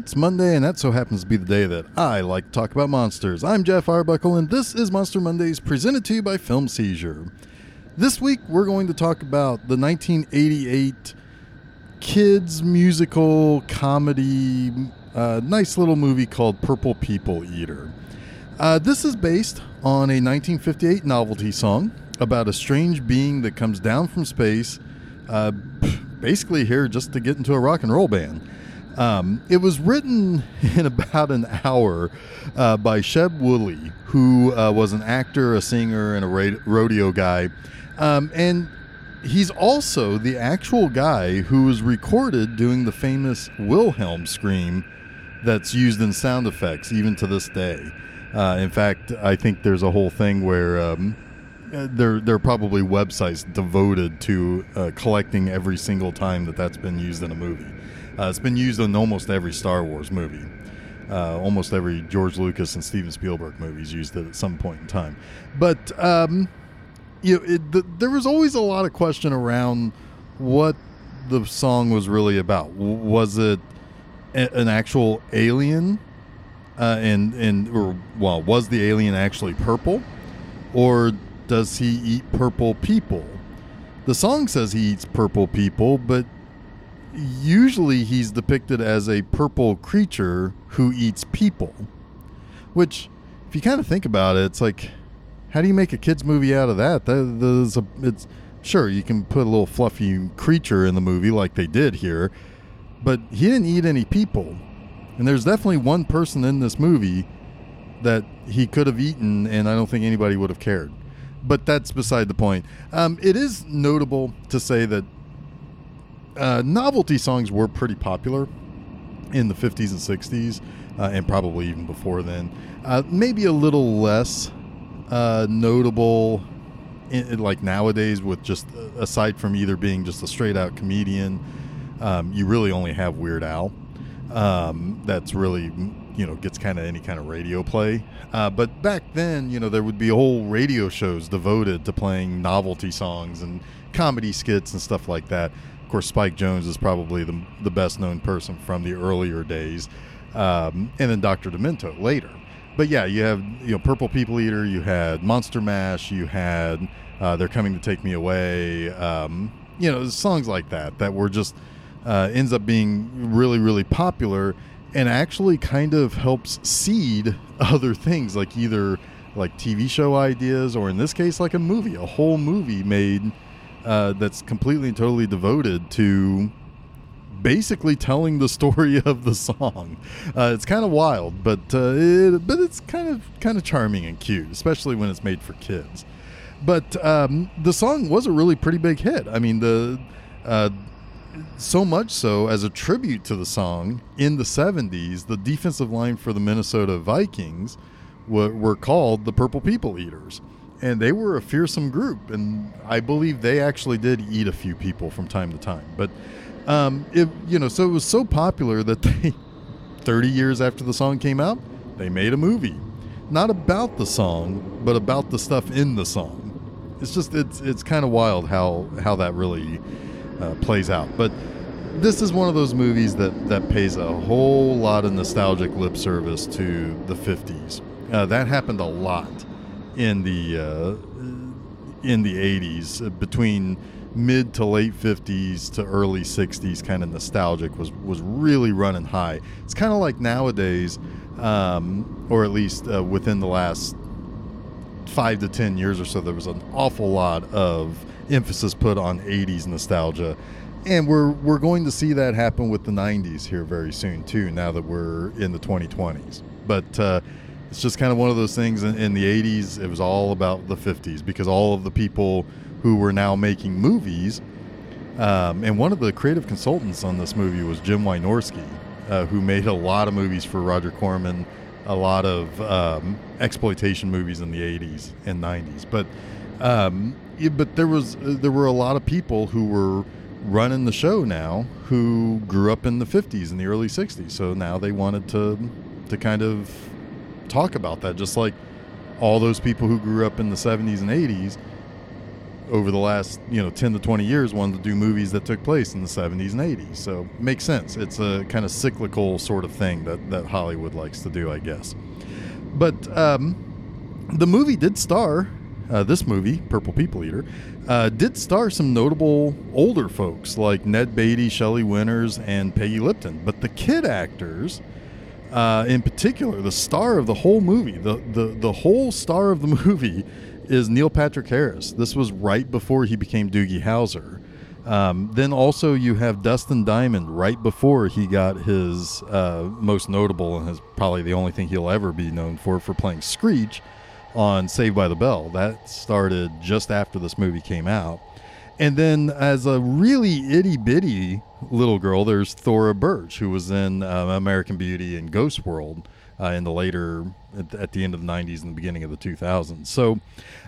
It's Monday, and that so happens to be the day that I like to talk about monsters. I'm Jeff Arbuckle, and this is Monster Mondays presented to you by Film Seizure. This week, we're going to talk about the 1988 kids musical comedy, uh, nice little movie called Purple People Eater. Uh, this is based on a 1958 novelty song about a strange being that comes down from space, uh, basically here just to get into a rock and roll band. Um, it was written in about an hour uh, by Sheb Wooley, who uh, was an actor, a singer, and a rodeo guy. Um, and he's also the actual guy who was recorded doing the famous Wilhelm scream that's used in sound effects even to this day. Uh, in fact, I think there's a whole thing where um, uh, there there are probably websites devoted to uh, collecting every single time that that's been used in a movie. Uh, it's been used in almost every Star Wars movie. Uh, almost every George Lucas and Steven Spielberg movies used it at some point in time. But um, you know, it, the, there was always a lot of question around what the song was really about. Was it a, an actual alien, uh, and and or well, was the alien actually purple, or does he eat purple people? The song says he eats purple people, but usually he's depicted as a purple creature who eats people. Which, if you kind of think about it, it's like, how do you make a kids movie out of that? There's a, it's sure you can put a little fluffy creature in the movie like they did here, but he didn't eat any people, and there's definitely one person in this movie that he could have eaten, and I don't think anybody would have cared. But that's beside the point. Um, it is notable to say that uh, novelty songs were pretty popular in the 50s and 60s, uh, and probably even before then. Uh, maybe a little less uh, notable, in, like nowadays, with just uh, aside from either being just a straight out comedian, um, you really only have Weird Al. Um, that's really you know gets kind of any kind of radio play. Uh, but back then, you know, there would be whole radio shows devoted to playing novelty songs and comedy skits and stuff like that. Of course, Spike Jones is probably the, the best known person from the earlier days, um, and then Dr. Demento later. But yeah, you have you know Purple People Eater, you had Monster Mash, you had uh, They're Coming to Take Me Away, um, you know songs like that that were just uh, ends up being really really popular and actually kind of helps seed other things like either like TV show ideas or in this case like a movie, a whole movie made uh, that's completely and totally devoted to basically telling the story of the song. Uh, it's kind of wild, but uh, it, but it's kind of kind of charming and cute, especially when it's made for kids. But um, the song was a really pretty big hit. I mean the uh, so much so as a tribute to the song in the 70s the defensive line for the minnesota vikings were, were, called the purple people eaters and they were a fearsome group and i believe they actually did eat a few people from time to time but um, it, you know so it was so popular that they 30 years after the song came out they made a movie not about the song but about the stuff in the song it's just it's it's kind of wild how how that really uh, plays out. But this is one of those movies that that pays a whole lot of nostalgic lip service to the 50s. Uh, that happened a lot in the uh, in the 80s uh, between mid to late 50s to early 60s kind of nostalgic was was really running high. It's kind of like nowadays um, or at least uh, within the last five to ten years or so there was an awful lot of emphasis put on 80s nostalgia. And we're we're going to see that happen with the 90s here very soon too now that we're in the 2020s but uh, it's just kind of one of those things in, in, the 80s it was all about the 50s because all of the people who were now making movies um, and one of the creative consultants on this movie was jim wynorski uh, who made a lot of movies for roger corman a lot of um, exploitation movies in the 80s and 90s but um, yeah, but there was uh, there were a lot of people who were running the show now who grew up in the 50s and the early 60s so now they wanted to to kind of talk about that just like all those people who grew up in the 70s and 80s over the last you know 10 to 20 years wanted to do movies that took place in the 70s and 80s. So makes sense. It's a kind of cyclical sort of thing that that Hollywood likes to do, I guess. But um, the movie did star uh, this movie, Purple People Eater, uh, did star some notable older folks like Ned Beatty, Shelley Winters, and Peggy Lipton. But the kid actors, uh, in particular, the star of the whole movie, the, the, the whole star of the movie is Neil Patrick Harris. This was right before he became Doogie Howser. Um, then also you have Dustin Diamond right before he got his uh, most notable and his probably the only thing he'll ever be known for for playing Screech on Saved by the Bell. That started just after this movie came out. And then, as a really itty bitty little girl, there's Thora Birch, who was in uh, American Beauty and Ghost World uh, in the later, at, at, the end of the 90s and the beginning of the 2000s. So,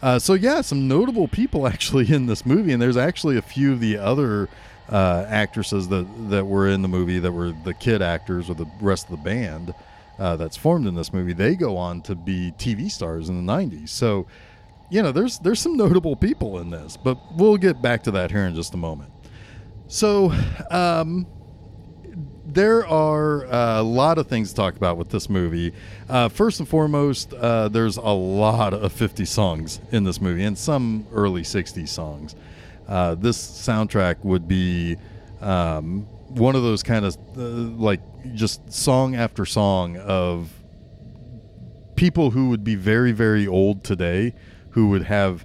uh, so yeah, some notable people actually in this movie, and there's actually a few of the other uh, actresses that that were in the movie that were the kid actors or the rest of the band uh, that's formed in this movie, they go on to be TV stars in the 90s. So, you know, there's there's some notable people in this, but we'll get back to that here in just a moment. So, um, there are uh, a lot of things to talk about with this movie. Uh, first and foremost, uh, there's a lot of 50 songs in this movie and some early 60s songs. Uh, this soundtrack would be um, one of those kind of uh, like just song after song of people who would be very very old today who would have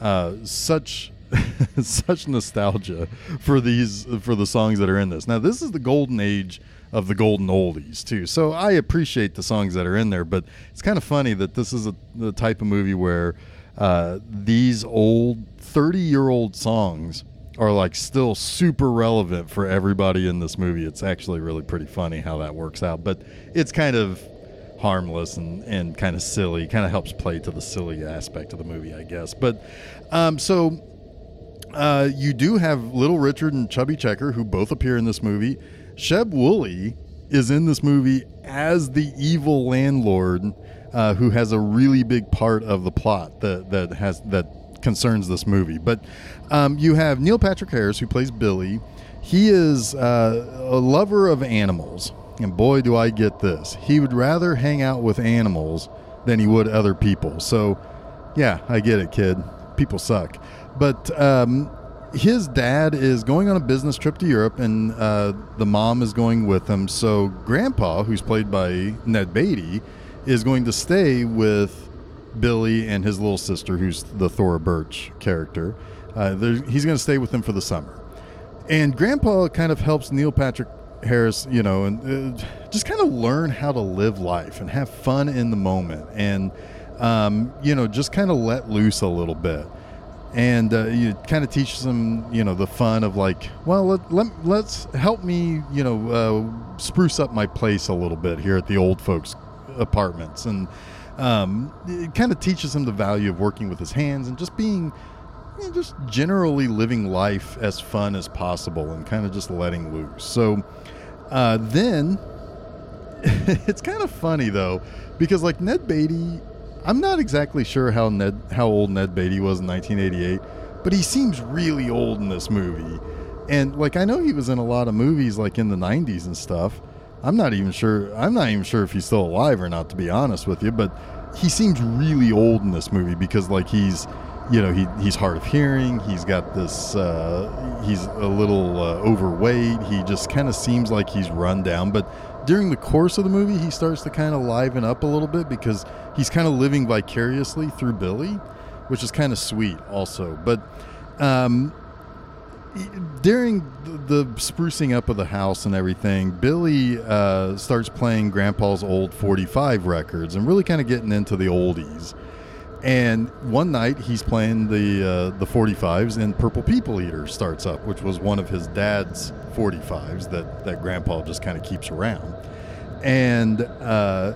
uh, such such nostalgia for these for the songs that are in this. Now this is the golden age of the golden oldies too. So I appreciate the songs that are in there, but it's kind of funny that this is a, the type of movie where uh, these old 30 year old songs are like still super relevant for everybody in this movie. It's actually really pretty funny how that works out, but it's kind of harmless and, and kind of silly. Kind of helps play to the silly aspect of the movie, I guess. But um, so uh, you do have Little Richard and Chubby Checker who both appear in this movie. Sheb Wooley is in this movie as the evil landlord uh, who has a really big part of the plot that that has that concerns this movie. But um, you have Neil Patrick Harris, who plays Billy. He is uh, a lover of animals. And boy, do I get this. He would rather hang out with animals than he would other people. So, yeah, I get it, kid. People suck. But um, his dad is going on a business trip to Europe, and uh, the mom is going with him. So, Grandpa, who's played by Ned Beatty, is going to stay with Billy and his little sister, who's the Thora Birch character. Uh, he's going to stay with them for the summer. And Grandpa kind of helps Neil Patrick Harris, you know, and uh, just kind of learn how to live life and have fun in the moment and, um, you know, just kind of let loose a little bit. And uh, you kind of teach them, you know, the fun of like, well, let, let, let's help me, you know, uh, spruce up my place a little bit here at the old folks' apartments. And, um, it kind of teaches him the value of working with his hands and just being just generally living life as fun as possible and kind of just letting loose. So uh, then it's kind of funny though because like Ned Beatty, I'm not exactly sure how Ned how old Ned Beatty was in 1988, but he seems really old in this movie. And like I know he was in a lot of movies like in the 90s and stuff. I'm not even sure. I'm not even sure if he's still alive or not, to be honest with you. But he seems really old in this movie because, like, he's, you know, he he's hard of hearing. He's got this. Uh, he's a little uh, overweight. He just kind of seems like he's run down. But during the course of the movie, he starts to kind of liven up a little bit because he's kind of living vicariously through Billy, which is kind of sweet, also. But um, during the, the, sprucing up of the house and everything, Billy uh, starts playing Grandpa's old 45 records and really kind of getting into the oldies. And one night he's playing the uh, the 45s, and Purple People Eater starts up, which was one of his dad's 45s that that Grandpa just kind of keeps around. And uh,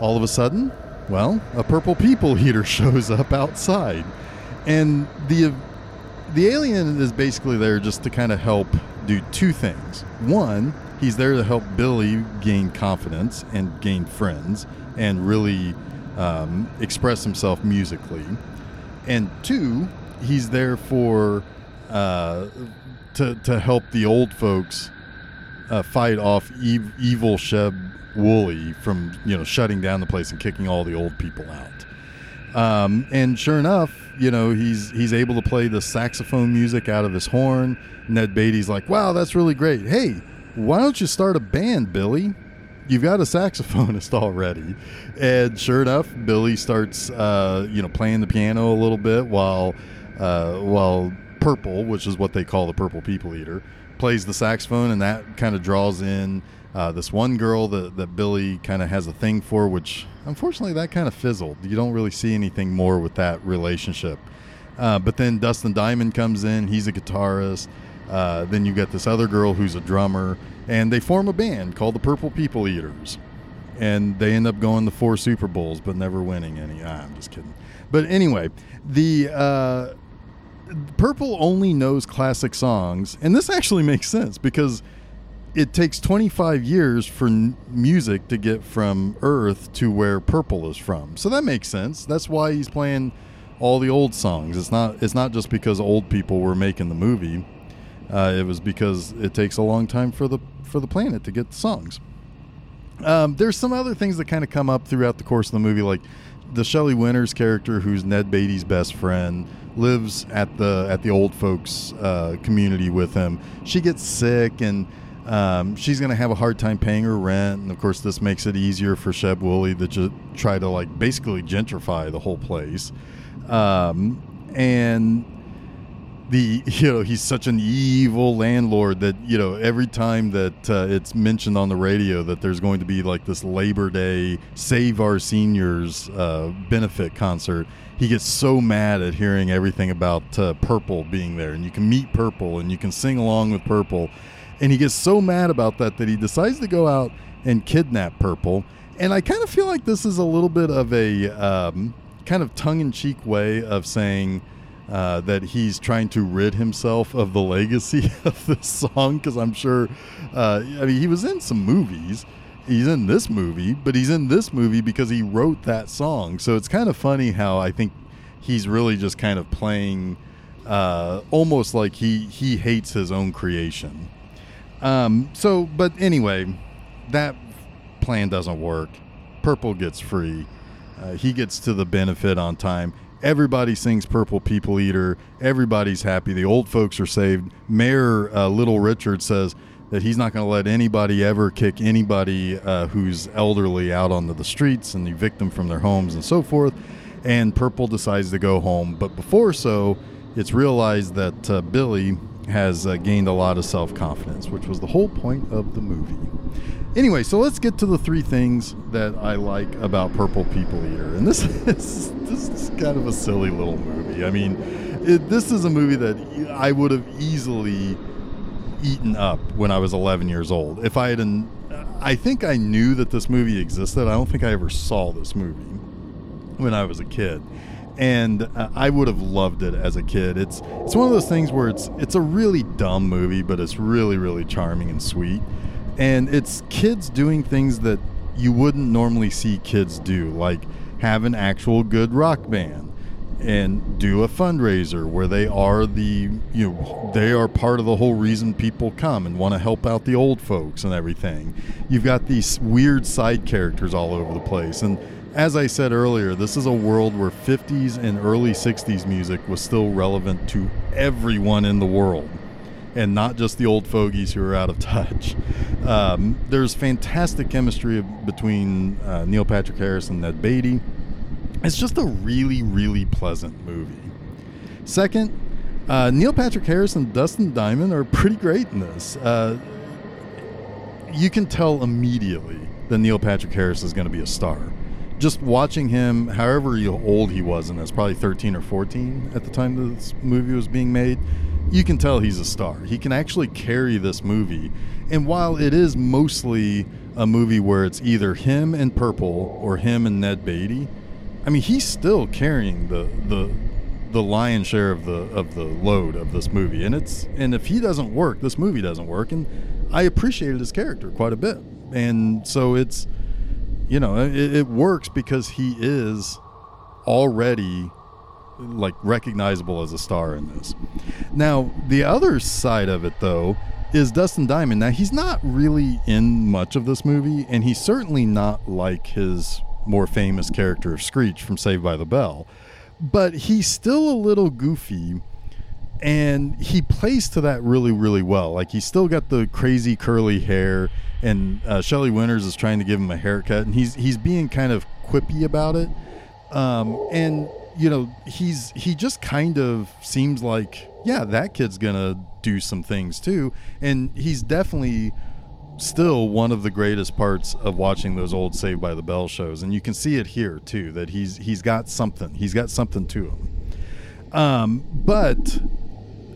all of a sudden, well, a Purple People Eater shows up outside, and the the alien is basically there just to kind of help do two things. One, he's there to help Billy gain confidence and gain friends and really um, express himself musically. And two, he's there for uh, to to help the old folks uh, fight off ev- evil Sheb Wooley from you know shutting down the place and kicking all the old people out. Um, and sure enough, you know he's he's able to play the saxophone music out of his horn. Ned Beatty's like, "Wow, that's really great. Hey, why don't you start a band, Billy? You've got a saxophonist already." And sure enough, Billy starts uh, you know playing the piano a little bit while uh, while Purple, which is what they call the Purple People Eater, plays the saxophone, and that kind of draws in uh, this one girl that, that Billy kind of has a thing for, which unfortunately that kind of fizzled. You don't really see anything more with that relationship. Uh, but then Dustin Diamond comes in, he's a guitarist. Uh, then you get this other girl who's a drummer, and they form a band called the Purple People Eaters. And they end up going to four Super Bowls, but never winning any. Ah, I'm just kidding. But anyway, the uh, Purple only knows classic songs, and this actually makes sense because it takes 25 years for n- music to get from Earth to where Purple is from. So that makes sense. That's why he's playing all the old songs. It's not it's not just because old people were making the movie. Uh, it was because it takes a long time for the for the planet to get the songs. Um, there's some other things that kind of come up throughout the course of the movie, like the Shelley Winters character, who's Ned Beatty's best friend, lives at the at the old folks uh, community with him. She gets sick and. Um, she's going to have a hard time paying her rent, and of course, this makes it easier for Sheb Wooley to just try to like basically gentrify the whole place. Um, and the you know he's such an evil landlord that you know every time that uh, it's mentioned on the radio that there's going to be like this Labor Day Save Our Seniors uh, benefit concert, he gets so mad at hearing everything about uh, Purple being there, and you can meet Purple and you can sing along with Purple, and he gets so mad about that that he decides to go out and kidnap Purple. And I kind of feel like this is a little bit of a um, kind of tongue-in-cheek way of saying uh, that he's trying to rid himself of the legacy of this song because I'm sure, uh, I mean, he was in some movies. He's in this movie, but he's in this movie because he wrote that song. So it's kind of funny how I think he's really just kind of playing uh, almost like he he hates his own creation. Um, so, but anyway, that plan doesn't work. Purple gets free. Uh, he gets to the benefit on time. Everybody sings Purple People Eater. Everybody's happy. The old folks are saved. Mayor uh, Little Richard says that he's not going to let anybody ever kick anybody uh, who's elderly out onto the streets and evict them from their homes and so forth. And Purple decides to go home. But before so, it's realized that uh, Billy has uh, gained a lot of self confidence, which was the whole point of the movie. Anyway, so let's get to the three things that I like about Purple People Eater. And this is this is kind of a silly little movie. I mean, it, this is a movie that I would have easily eaten up when I was 11 years old. If I had, an, I think I knew that this movie existed. I don't think I ever saw this movie when I was a kid and uh, I would have loved it as a kid. It's it's one of those things where it's it's a really dumb movie, but it's really really charming and sweet, and it's kids doing things that you wouldn't normally see kids do, like have an actual good rock band and do a fundraiser where they are the you know they are part of the whole reason people come and want to help out the old folks and everything. You've got these weird side characters all over the place and as I said earlier, this is a world where 50s and early 60s music was still relevant to everyone in the world and not just the old fogies who are out of touch. Um, there's fantastic chemistry between uh, Neil Patrick Harris and Ned Beatty. It's just a really, really pleasant movie. Second, uh, Neil Patrick Harris and Dustin Diamond are pretty great in this. Uh, you can tell immediately that Neil Patrick Harris is going to be a star just watching him, however old he was in this, probably 13 or 14 at the time this movie was being made, you can tell he's a star. He can actually carry this movie. And while it is mostly a movie where it's either him and Purple or him and Ned Beatty, I mean, he's still carrying the the the lion's share of the of the load of this movie. And it's and if he doesn't work, this movie doesn't work. And I appreciated his character quite a bit. And so it's you know, it, it works because he is already like recognizable as a star in this. Now, the other side of it though is Dustin Diamond. Now, he's not really in much of this movie and he's certainly not like his more famous character of Screech from Saved by the Bell. But he's still a little goofy and he plays to that really really well like he's still got the crazy curly hair and uh, Shelley Winters is trying to give him a haircut and he's he's being kind of quippy about it um, and you know he's he just kind of seems like yeah that kid's gonna do some things too and he's definitely still one of the greatest parts of watching those old Saved by the Bell shows and you can see it here too that he's he's got something he's got something to him um, but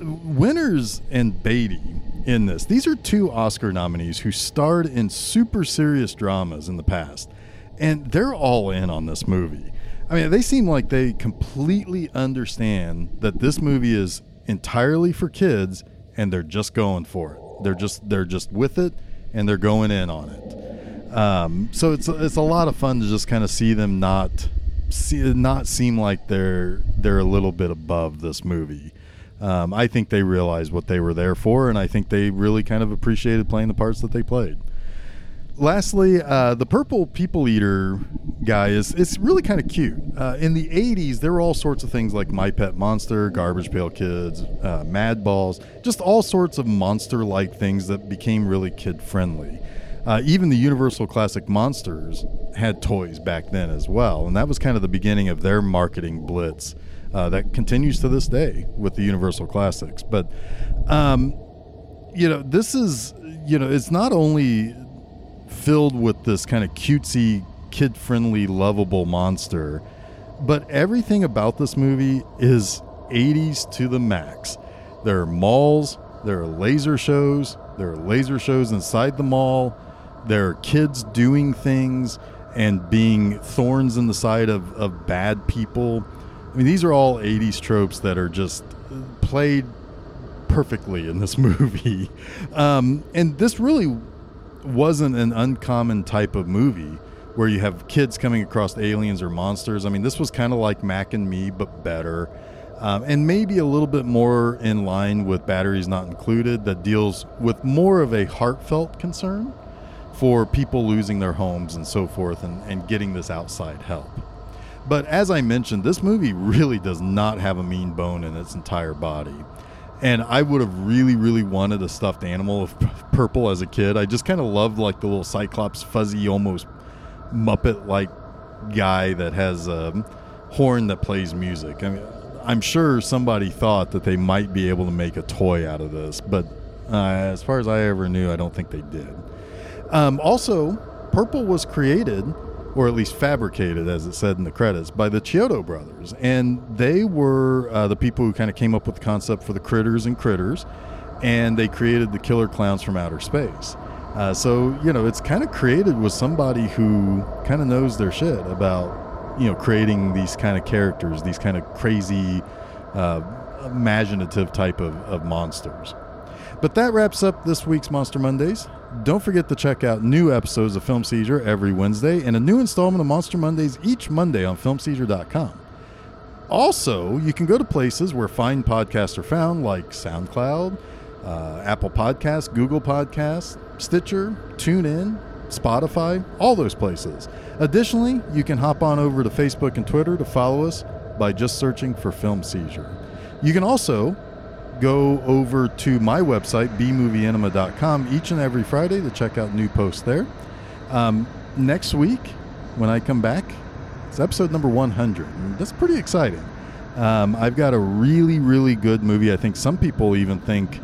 Winters and Beatty in this. These are two Oscar nominees who starred in super serious dramas in the past, and they're all in on this movie. I mean, they seem like they completely understand that this movie is entirely for kids, and they're just going for it. They're just they're just with it, and they're going in on it. Um, so it's it's a lot of fun to just kind of see them not see, not seem like they're they're a little bit above this movie um, I think they realized what they were there for, and I think they really kind of appreciated playing the parts that they played. Lastly, uh, the purple people eater guy is it's really kind of cute. Uh, in the '80s, there were all sorts of things like My Pet Monster, Garbage Pail Kids, uh, Mad Balls, just all sorts of monster-like things that became really kid-friendly. Uh, even the Universal Classic Monsters had toys back then as well, and that was kind of the beginning of their marketing blitz uh, that continues to this day with the Universal Classics. But, um, you know, this is, you know, it's not only filled with this kind of cutesy, kid friendly, lovable monster, but everything about this movie is 80s to the max. There are malls, there are laser shows, there are laser shows inside the mall, there are kids doing things and being thorns in the side of, of bad people. I mean, these are all 80s tropes that are just played perfectly in this movie. Um, and this really wasn't an uncommon type of movie where you have kids coming across aliens or monsters. I mean, this was kind of like Mac and Me, but better. Um, and maybe a little bit more in line with Batteries Not Included, that deals with more of a heartfelt concern for people losing their homes and so forth and, and getting this outside help. But as I mentioned, this movie really does not have a mean bone in its entire body. And I would have really, really wanted a stuffed animal of purple as a kid. I just kind of loved like the little Cyclops, fuzzy, almost Muppet like guy that has a horn that plays music. I mean, I'm sure somebody thought that they might be able to make a toy out of this, but uh, as far as I ever knew, I don't think they did. Um, also, purple was created or at least fabricated, as it said in the credits, by the Chiodo brothers. And they were uh, the people who kind of came up with the concept for the critters and critters, and they created the killer clowns from outer space. Uh, so, you know, it's kind of created with somebody who kind of knows their shit about, you know, creating these kind of characters, these kind of crazy, uh, imaginative type of, of monsters. But that wraps up this week's Monster Mondays. Don't forget to check out new episodes of Film Seizure every Wednesday and a new installment of Monster Mondays each Monday on filmseizure.com. Also, you can go to places where fine podcasts are found, like SoundCloud, uh, Apple Podcasts, Google Podcasts, Stitcher, TuneIn, Spotify, all those places. Additionally, you can hop on over to Facebook and Twitter to follow us by just searching for Film Seizure. You can also go over to my website, bmovieenema.com, each and every Friday to check out new posts there. Um, next week, when I come back, it's episode number 100. That's pretty exciting. Um, I've got a really, really good movie. I think some people even think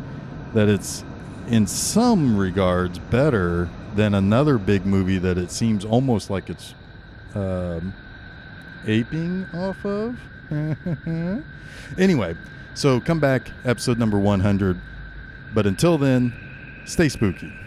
that it's, in some regards, better than another big movie that it seems almost like it's um, aping off of. anyway, so come back, episode number 100. But until then, stay spooky.